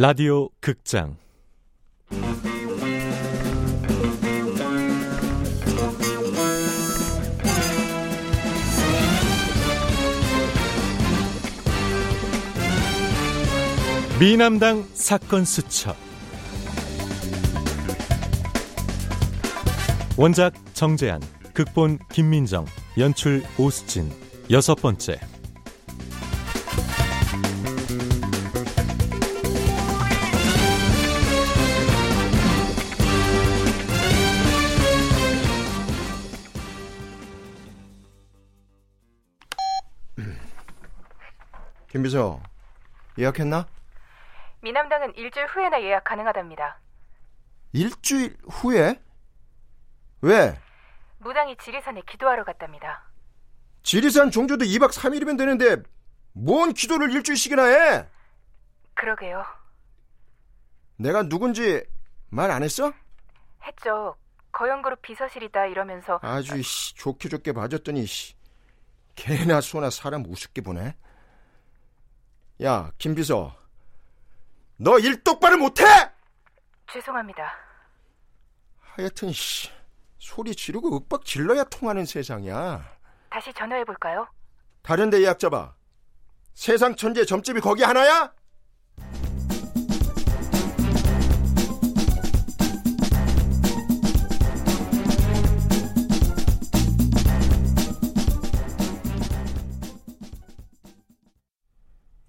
라디오 극장. 미남당 사건 수첩. 원작 정재한 극본 김민정 연출 오수진. 여섯 번째 김비서 예약했나? 미남당은 일주일 후에나 예약 가능하답니다. 일주일 후에? 왜? 무당이 지리산에 기도하러 갔답니다. 지리산 종조도 2박 3일이면 되는데 뭔 기도를 일주일씩이나 해? 그러게요. 내가 누군지 말 안 했어? 했죠. 거연그룹 비서실이다 이러면서 아주 씨, 좋게 좋게 봐줬더니 씨, 개나 소나 사람 우습게 보네. 야, 김비서. 너 일 똑바로 못해? 죄송합니다. 하여튼 씨, 소리 지르고 윽박 질러야 통하는 세상이야. 다시 전화해 볼까요? 다른 데 예약 잡아. 세상 천재 점집이 거기 하나야?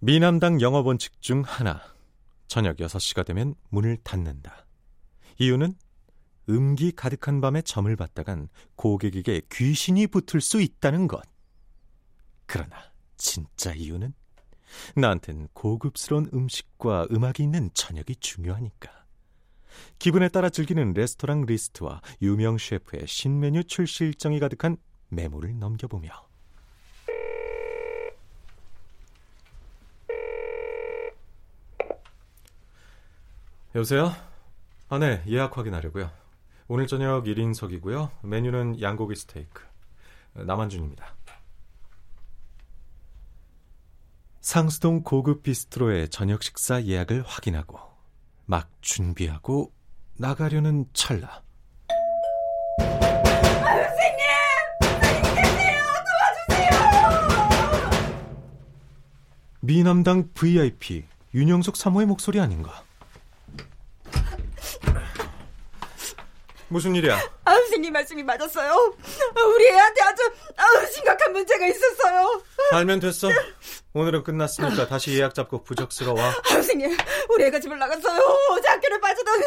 미남당 영업 원칙 중 하나. 저녁 6시가 되면 문을 닫는다. 이유는 음기 가득한 밤에 점을 봤다간 고객에게 귀신이 붙을 수 있다는 것. 그러나 진짜 이유는 나한텐 고급스러운 음식과 음악이 있는 저녁이 중요하니까. 기분에 따라 즐기는 레스토랑 리스트와 유명 셰프의 신메뉴 출시 일정이 가득한 메모를 넘겨보며 여보세요? 아, 네, 예약 확인하려고요. 오늘 저녁 1인석이고요. 메뉴는 양고기 스테이크. 남한준입니다. 상수동 고급 비스트로의 저녁 식사 예약을 확인하고 막 준비하고 나가려는 찰나. 선생님! 선생님 계세요! 도와주세요! 미남당 VIP 윤영석 사모의 목소리 아닌가? 무슨 일이야? 아, 선생님 말씀이 맞았어요. 우리 애한테 아주 아, 심각한 문제가 있었어요. 알면 됐어. 오늘은 끝났으니까 다시 예약 잡고 부적스러워. 아, 선생님, 우리 애가 집을 나갔어요. 어제 학교를 빠지더니.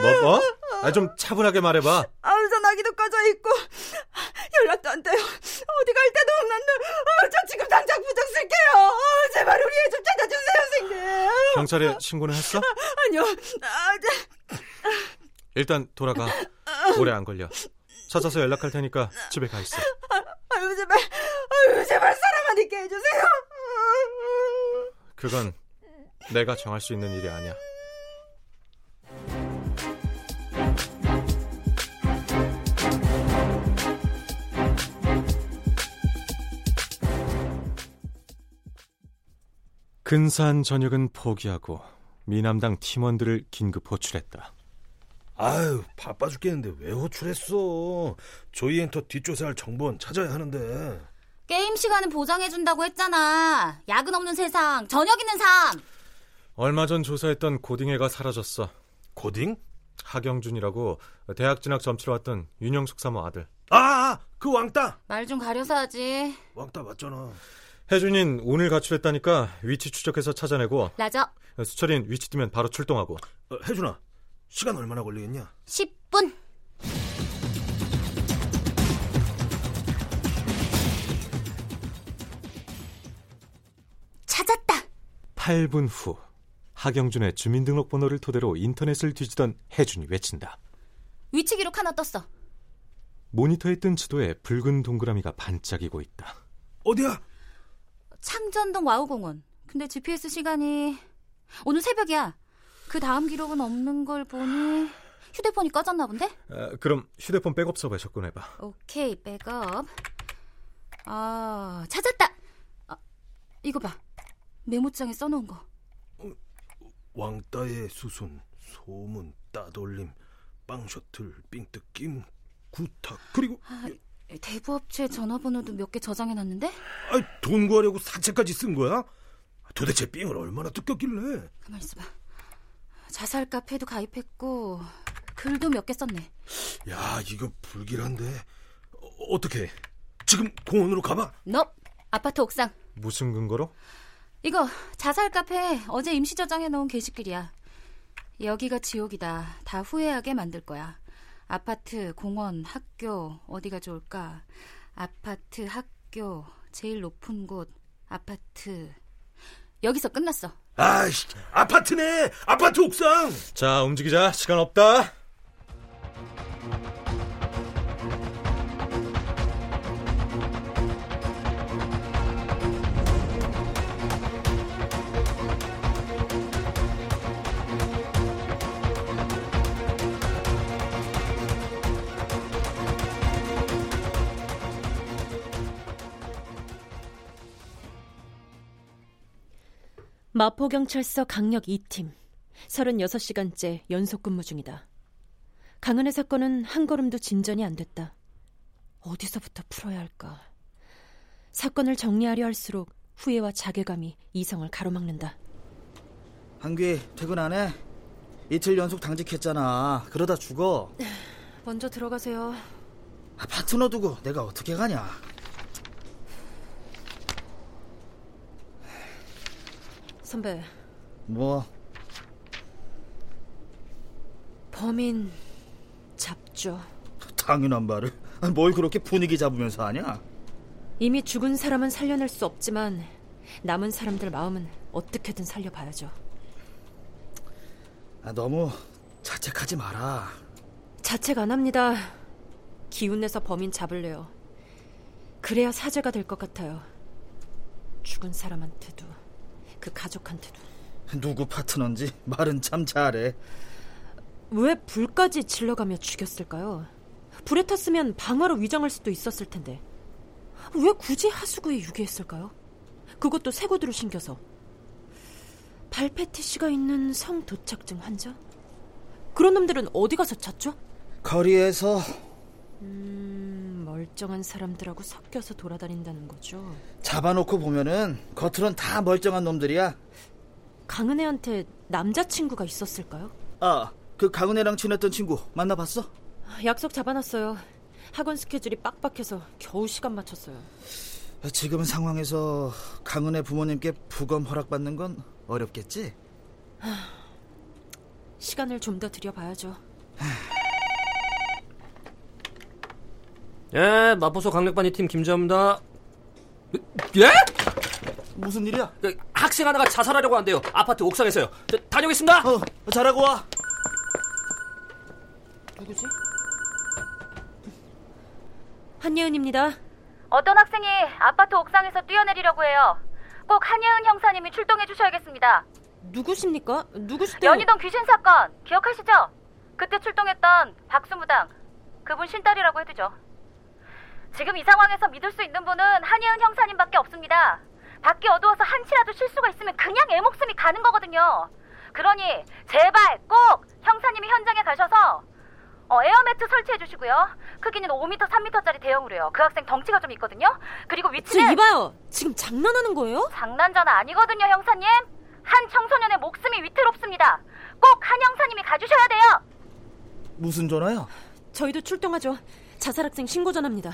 뭐, 뭐? 아, 좀 차분하게 말해봐. 아, 전화기도 꺼져 있고 연락도 안 돼요. 어디 갈 데도 없는데 아, 저 지금 당장 부적 쓸게요. 아, 제발 우리 애 좀 찾아주세요, 선생님. 경찰에 신고는 했어? 아니요. 아, 저... 일단 돌아가. 오래 안 걸려. 찾아서 연락할 테니까 집에 가 있어. 아유 제발, 아유 제발 사랑만 있게 해주세요. 그건 내가 정할 수 있는 일이 아니야. 근사한 저녁은 포기하고 미남당 팀원들을 긴급 호출했다. 아유 바빠 죽겠는데 왜 호출했어 조이엔터 뒷조사할 정보원 찾아야 하는데 게임 시간은 보장해준다고 했잖아. 야근 없는 세상, 저녁 있는 삶. 얼마 전 조사했던 고딩애가 사라졌어. 고딩? 하경준이라고 대학 진학 점치러 왔던 윤영숙 사모 아들. 아 그 왕따 말 좀 가려서 하지. 왕따 맞잖아 혜준인 오늘 가출했다니까 위치 추적해서 찾아내고 라저, 수철인 위치 뜨면 바로 출동하고 어, 혜준아 시간 얼마나 걸리겠냐 10분. 찾았다. 8분 후 하경준의 주민등록번호를 토대로 인터넷을 뒤지던 혜준이 외친다. 위치 기록 하나 떴어. 모니터에 뜬 지도에 붉은 동그라미가 반짝이고 있다. 어디야 창전동 와우공원. 근데 GPS 시간이 오늘 새벽이야. 그 다음 기록은 없는 걸 보니 휴대폰이 꺼졌나 본데? 아, 그럼 휴대폰 백업 서버에 접근해봐. 오케이, 백업. 아, 찾았다. 아, 이거 봐. 메모장에 써놓은 거. 왕따의 수순, 소문, 따돌림, 빵 셔틀, 삥뜯김, 구탁 그리고 아, 대부업체 전화번호도 몇 개 저장해놨는데? 아, 돈 구하려고 사채까지 쓴 거야? 도대체 삥을 얼마나 뜯겼길래? 가만 있어봐. 자살 카페도 가입했고 글도 몇 개 썼네. 야, 이거 불길한데. 어, 어떻게? 지금 공원으로 가봐. 너 아파트 옥상. 무슨 근거로? 이거 자살 카페 어제 임시 저장해 놓은 게시글이야. 여기가 지옥이다. 다 후회하게 만들 거야. 아파트, 공원, 학교 어디가 좋을까? 아파트, 학교 제일 높은 곳 아파트. 여기서 끝났어. 아이씨, 아파트네. 아파트 옥상. 자, 움직이자. 시간 없다. 마포경찰서 강력 2팀 36시간째 연속 근무 중이다. 강은의 사건은 한 걸음도 진전이 안 됐다. 어디서부터 풀어야 할까? 사건을 정리하려 할수록 후회와 자괴감이 이성을 가로막는다. 한귀 퇴근 안 해? 이틀 연속 당직했잖아. 그러다 죽어. 먼저 들어가세요. 아, 파트너 두고 내가 어떻게 가냐? 선배, 뭐 범인 잡죠. 당연한 말을. 아, 뭘 그렇게 분위기 잡으면서 하냐? 이미 죽은 사람은 살려낼 수 없지만 남은 사람들 마음은 어떻게든 살려봐야죠. 아, 너무 자책하지 마라. 자책 안 합니다. 기운내서 범인 잡을래요. 그래야 사죄가 될 것 같아요. 죽은 사람한테도 그 가족한테도. 누구 파트너인지 말은 참 잘해. 왜 불까지 질러가며 죽였을까요? 불에 탔으면 방화로 위장할 수도 있었을 텐데. 왜 굳이 하수구에 유기했을까요? 그것도 새고드로 신겨서. 발패티시가 있는 성 도착증 환자? 그런 놈들은 어디 가서 찾죠? 거리에서 음, 멀쩡한 사람들하고 섞여서 돌아다닌다는 거죠. 잡아놓고 보면은 겉으론 다 멀쩡한 놈들이야. 강은혜한테 남자친구가 있었을까요? 아, 그 강은혜랑 친했던 친구 만나봤어? 약속 잡아놨어요. 학원 스케줄이 빡빡해서 겨우 시간 맞췄어요. 지금 상황에서 강은혜 부모님께 부검 허락받는 건 어렵겠지? 시간을 좀 더 들여봐야죠. 예, 마포소 강력반이 팀 김지아입니다. 예? 무슨 일이야? 그 학생 하나가 자살하려고 한대요. 아파트 옥상에서요. 저, 다녀오겠습니다. 어, 잘하고 와. 누구지? 한예은입니다. 어떤 학생이 아파트 옥상에서 뛰어내리려고 해요. 꼭 한예은 형사님이 출동해 주셔야겠습니다. 누구십니까? 누구시대요? 연희동 귀신 사건 기억하시죠? 그때 출동했던 박수무당 그분 신딸이라고 해두죠. 지금 이 상황에서 믿을 수 있는 분은 한예은 형사님밖에 없습니다. 밖이 어두워서 한치라도 실수가 있으면 그냥 애 목숨이 가는 거거든요. 그러니 제발 꼭 형사님이 현장에 가셔서 어, 에어매트 설치해 주시고요. 크기는 5m, 3m짜리 대형으로요. 그 학생 덩치가 좀 있거든요. 그리고 저 위치는 이봐요. 지금 장난하는 거예요? 장난전 아니거든요, 형사님. 한 청소년의 목숨이 위태롭습니다. 꼭 한 형사님이 가주셔야 돼요. 무슨 전화야? 저희도 출동하죠. 자살 학생 신고 전합니다.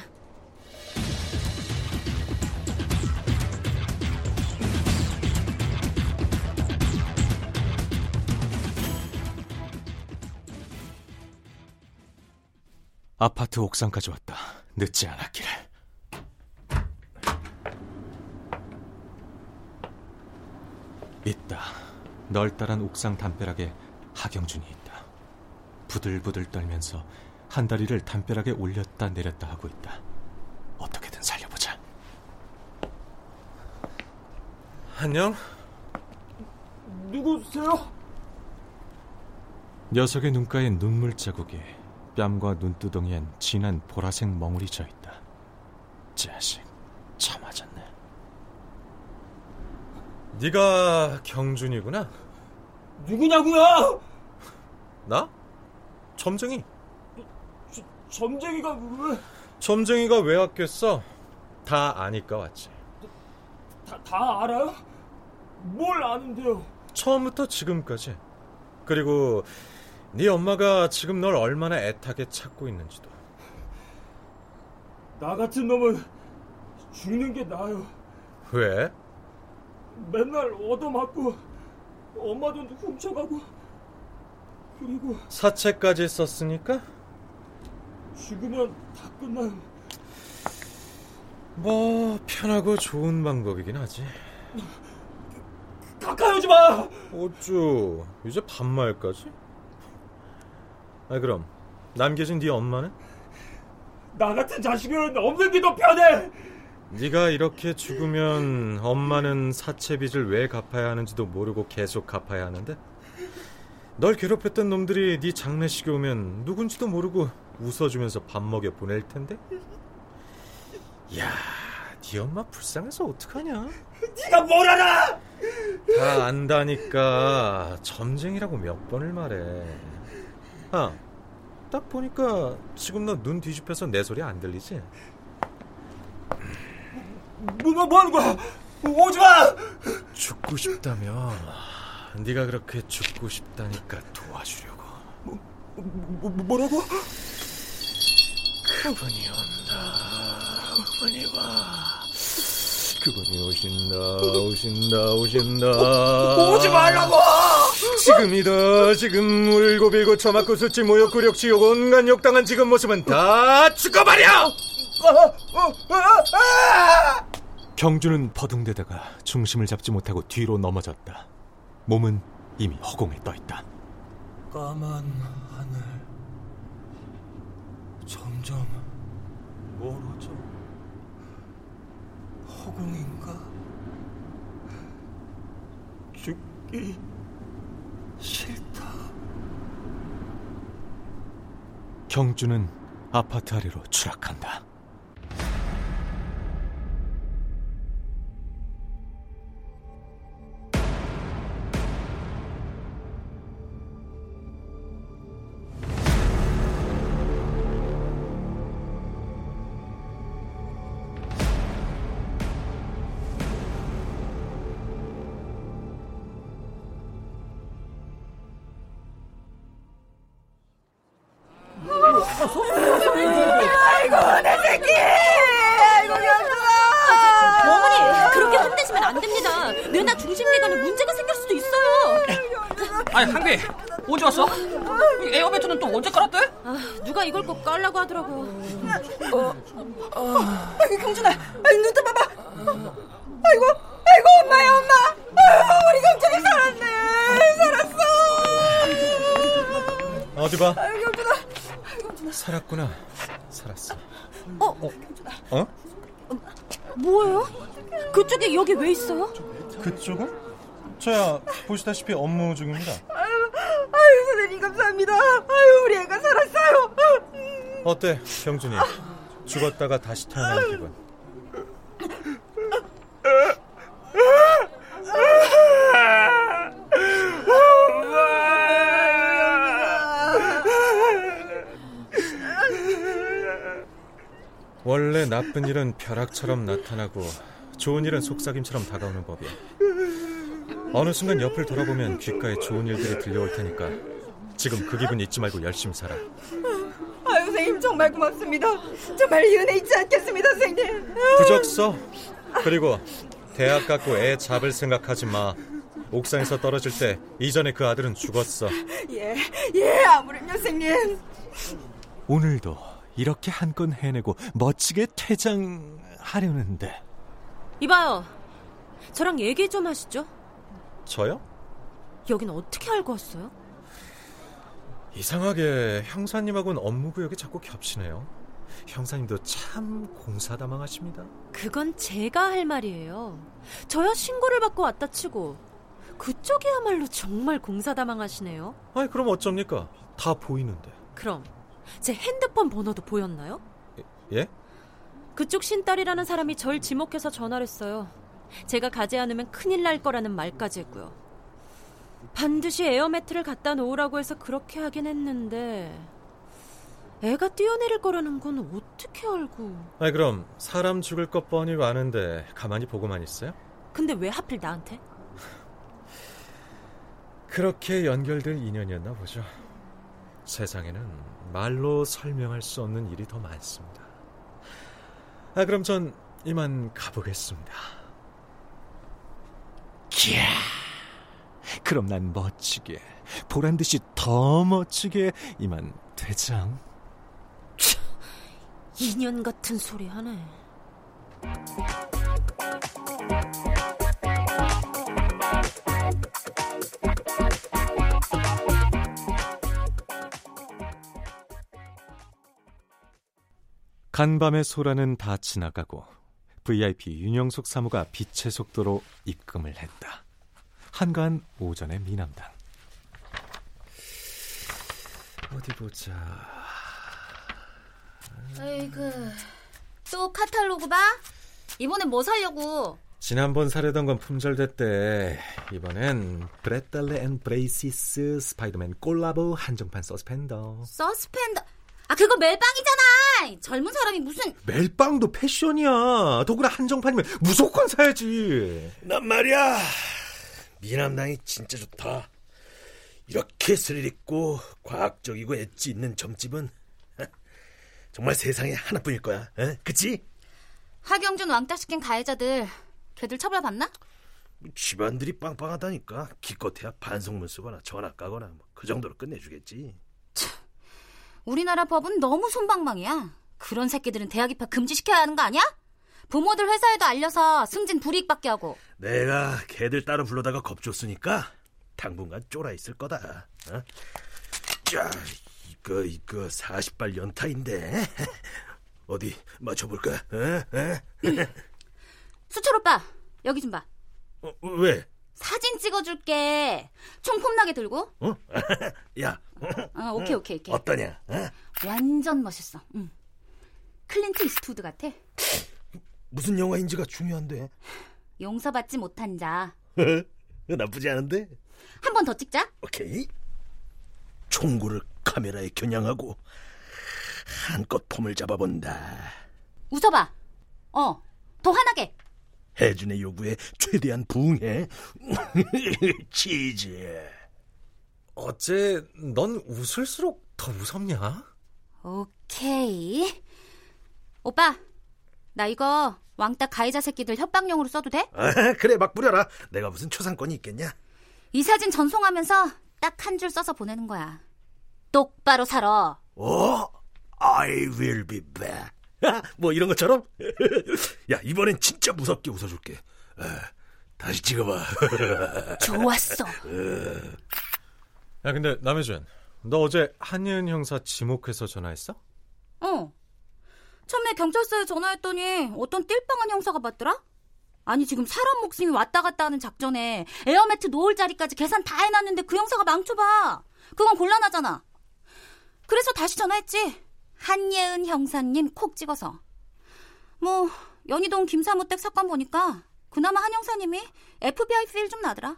아파트 옥상까지 왔다. 늦지 않았기를. 있다. 널따란 옥상 담벼락에 하경준이 있다. 부들부들 떨면서 한 다리를 담벼락에 올렸다 내렸다 하고 있다. 어떻게든 살려보자. 안녕. 누구세요? 녀석의 눈가에 눈물 자국이 뺨과 눈두덩이엔 진한 보라색 멍울이 져 있다. 자식, 참아졌네. 네가 경준이구나. 누구냐고요? 나? 점쟁이. 저, 점쟁이가 왜? 점쟁이가 왜 왔겠어? 다 아니까 왔지. 다, 다 알아요? 뭘 아는데요? 처음부터 지금까지. 그리고 네 엄마가 지금 널 얼마나 애타게 찾고 있는지도. 나 같은 놈은 죽는 게 나아요. 왜? 맨날 얻어맞고 엄마 돈도 훔쳐가고 그리고 사채까지 썼으니까? 죽으면 다 끝나요. 뭐 편하고 좋은 방법이긴 하지. 가까이 오지 마. 어쭈 이제 반말까지? 아 그럼 남겨진 네 엄마는? 나 같은 자식은 없는 게 더 편해. 네가 이렇게 죽으면 엄마는 사채 빚을 왜 갚아야 하는지도 모르고 계속 갚아야 하는데 널 괴롭혔던 놈들이 네 장례식에 오면 누군지도 모르고 웃어주면서 밥 먹여 보낼 텐데 야, 네 엄마 불쌍해서 어떡하냐? 네가 뭘 알아? 다 안다니까 점쟁이라고 몇 번을 말해 아, 딱 보니까 지금 너 눈 뒤집혀서 내 소리 안 들리지? 뭐, 뭐 하는 거야? 오지 마! 죽고 싶다며 네가 그렇게 죽고 싶다니까 도와주려고 뭐, 뭐, 뭐라고? 그분이 온다 그분이 와 그분이 오신다 오신다 오신다 오지 말라고! 지금이다. 지금 울고 빌고 처맞고 수치 모욕 굴욕 치욕 온갖 욕당한 지금 모습은 다 죽어버려! 경주는 버둥대다가 중심을 잡지 못하고 뒤로 넘어졌다. 몸은 이미 허공에 떠있다. 까만 하늘. 점점 멀어져. 허공인가? 죽기 싫다. 경주는 아파트 아래로 추락한다 심내관에 문제가 생길 수도 있어요. 아니 한비 언제 왔어? 이 에어매트는 또 언제 깔았대? 아, 누가 이걸 꼭 깔라고 하더라고요 아이고 경준아 아이고 눈 떠봐봐. 아이고 아이고 엄마야 엄마. 아이고, 우리 경준이 살았네. 살았어. 어디 봐? 아이고 경준아. 살았구나. 살았어? 어? 어? 뭐예요? 그쪽에 여기 왜 있어요? 그쪽은? 저야 보시다시피 업무 중입니다. 아유, 아유 선생님 감사합니다. 아유 우리 애가 살았어요. 어때 경준이? 죽었다가 다시 태어난 기분? 원래 나쁜 일은 벼락처럼 나타나고 좋은 일은 속삭임처럼 다가오는 법이야. 어느 순간 옆을 돌아보면 귓가에 좋은 일들이 들려올 테니까 지금 그 기분 잊지 말고 열심히 살아. 아유 선생님 정말 고맙습니다 정말 이 은혜 잊지 않겠습니다 선생님 부적 써. 그리고 대학 갖고 애 잡을 생각하지 마. 옥상에서 떨어질 때 이전에 그 아들은 죽었어. 예, 예, 아무렴요, 선생님. 오늘도 이렇게 한 건 해내고 멋지게 퇴장하려는데 이봐요 저랑 얘기 좀 하시죠 저요? 여긴 어떻게 알고 왔어요? 이상하게 형사님하고는 업무 구역이 자꾸 겹치네요. 형사님도 참 공사다망하십니다. 그건 제가 할 말이에요 저야 신고를 받고 왔다 치고 그쪽이야말로 정말 공사다망하시네요 아니 그럼 어쩝니까? 다 보이는데. 그럼 제 핸드폰 번호도 보였나요? 예? 그쪽 신딸이라는 사람이 절 지목해서 전화를 했어요. 제가 가지 않으면 큰일 날 거라는 말까지 했고요. 반드시 에어매트를 갖다 놓으라고 해서 그렇게 하긴 했는데 애가 뛰어내릴 거라는 건 어떻게 알고? 아니 그럼 사람 죽을 것 뻔히 아는데 가만히 보고만 있어요? 근데 왜 하필 나한테? 그렇게 연결될 인연이었나 보죠. 세상에는 말로 설명할 수 없는 일이 더 많습니다. 아 그럼 전 이만 가보겠습니다. 기야. 그럼 난 멋지게 보란 듯이 더 멋지게 이만 퇴장. 2년 같은 소리 하네. 간밤의 소란은 다 지나가고 VIP 윤영숙 사모가 빛의 속도로 입금을 했다. 한가한 오전의 미남당. 어디 보자. 아이고, 또 카탈로그 봐? 이번엔 뭐 사려고? 지난번 사려던 건 품절됐대. 이번엔 Bretelle & Braces 스파이더맨 콜라보 한정판 서스펜더. 서스펜더. 아, 그거 멜빵이잖아! 젊은 사람이 무슨. 멜빵도 패션이야. 더구나 한정판이면 무조건 사야지. 난 말이야. 미남당이 진짜 좋다. 이렇게 스릴 있고 과학적이고 엣지 있는 점집은 정말 세상에 하나뿐일 거야. 에? 그치? 하경준 왕따 시킨 가해자들 걔들 처벌받나? 집안들이 빵빵하다니까 기껏해야 반성문 쓰거나 전화 까거나 뭐 그 정도로 끝내주겠지. 우리나라 법은 너무 손방망이야. 그런 새끼들은 대학 입학 금지시켜야 하는 거 아니야? 부모들 회사에도 알려서 승진 불이익 받게 하고. 내가 걔들 따로 불러다가 겁줬으니까 당분간 쫄아 있을 거다. 어? 자, 이거 이거 40발 연타인데 어디 맞춰볼까? 어? 어? 수철 오빠 여기 좀 봐. 어, 왜? 사진 찍어줄게. 총 폼나게 들고. 어? 야. 어, 오케이 오케이 오케이. 어떠냐? 어? 완전 멋있어. 응. 클린트 이스트우드 같아. 무슨 영화인지가 중요한데. 용서받지 못한 자. 나쁘지 않은데? 한 번 더 찍자. 오케이. 총구를 카메라에 겨냥하고 한껏 폼을 잡아본다. 웃어봐. 어, 더 환하게. 혜준의 요구에 최대한 부응해. 치즈. 어째 넌 웃을수록 더 무섭냐? 오케이. 오빠, 나 이거 왕따 가해자 새끼들 협박용으로 써도 돼? 아, 그래 막 뿌려라. 내가 무슨 초상권이 있겠냐? 이 사진 전송하면서 딱 한 줄 써서 보내는 거야. 똑바로 살아. 어? I will be back. 뭐 이런 것처럼? 야 이번엔 진짜 무섭게 웃어줄게. 아, 다시 찍어봐. 좋았어. 야 근데 남혜준, 너 어제 한예은 형사 지목해서 전화했어? 어. 처음에 경찰서에 전화했더니 어떤 띨빵한 형사가 받더라? 아니 지금 사람 목숨이 왔다 갔다 하는 작전에 에어매트 놓을 자리까지 계산 다 해놨는데 그 형사가 망쳐봐. 그건 곤란하잖아. 그래서 다시 전화했지. 한예은 형사님 콕 찍어서. 뭐 연희동 김사무댁 사건 보니까 그나마 한 형사님이 FBI 필 좀 나더라.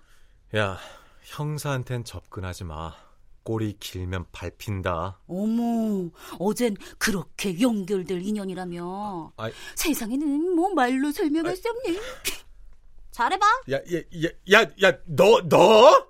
야, 형사한텐 접근하지 마. 꼬리 길면 밟힌다. 어머, 어젠 그렇게 연결될 인연이라며. 아, 세상에는 뭐 말로 설명할 수 없네. 잘해봐. 야, 야, 야, 야, 야, 너, 너?